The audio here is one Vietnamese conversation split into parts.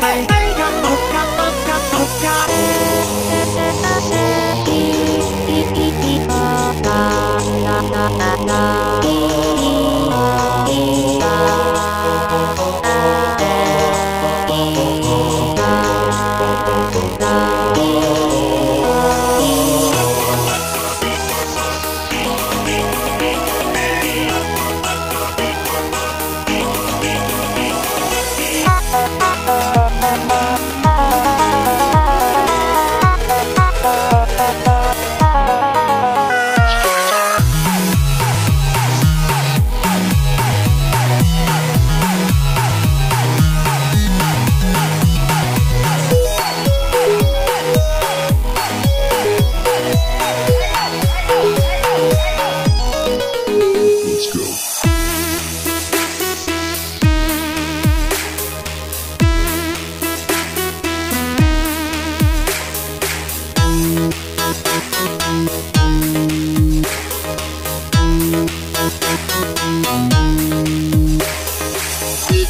Bye.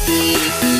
Música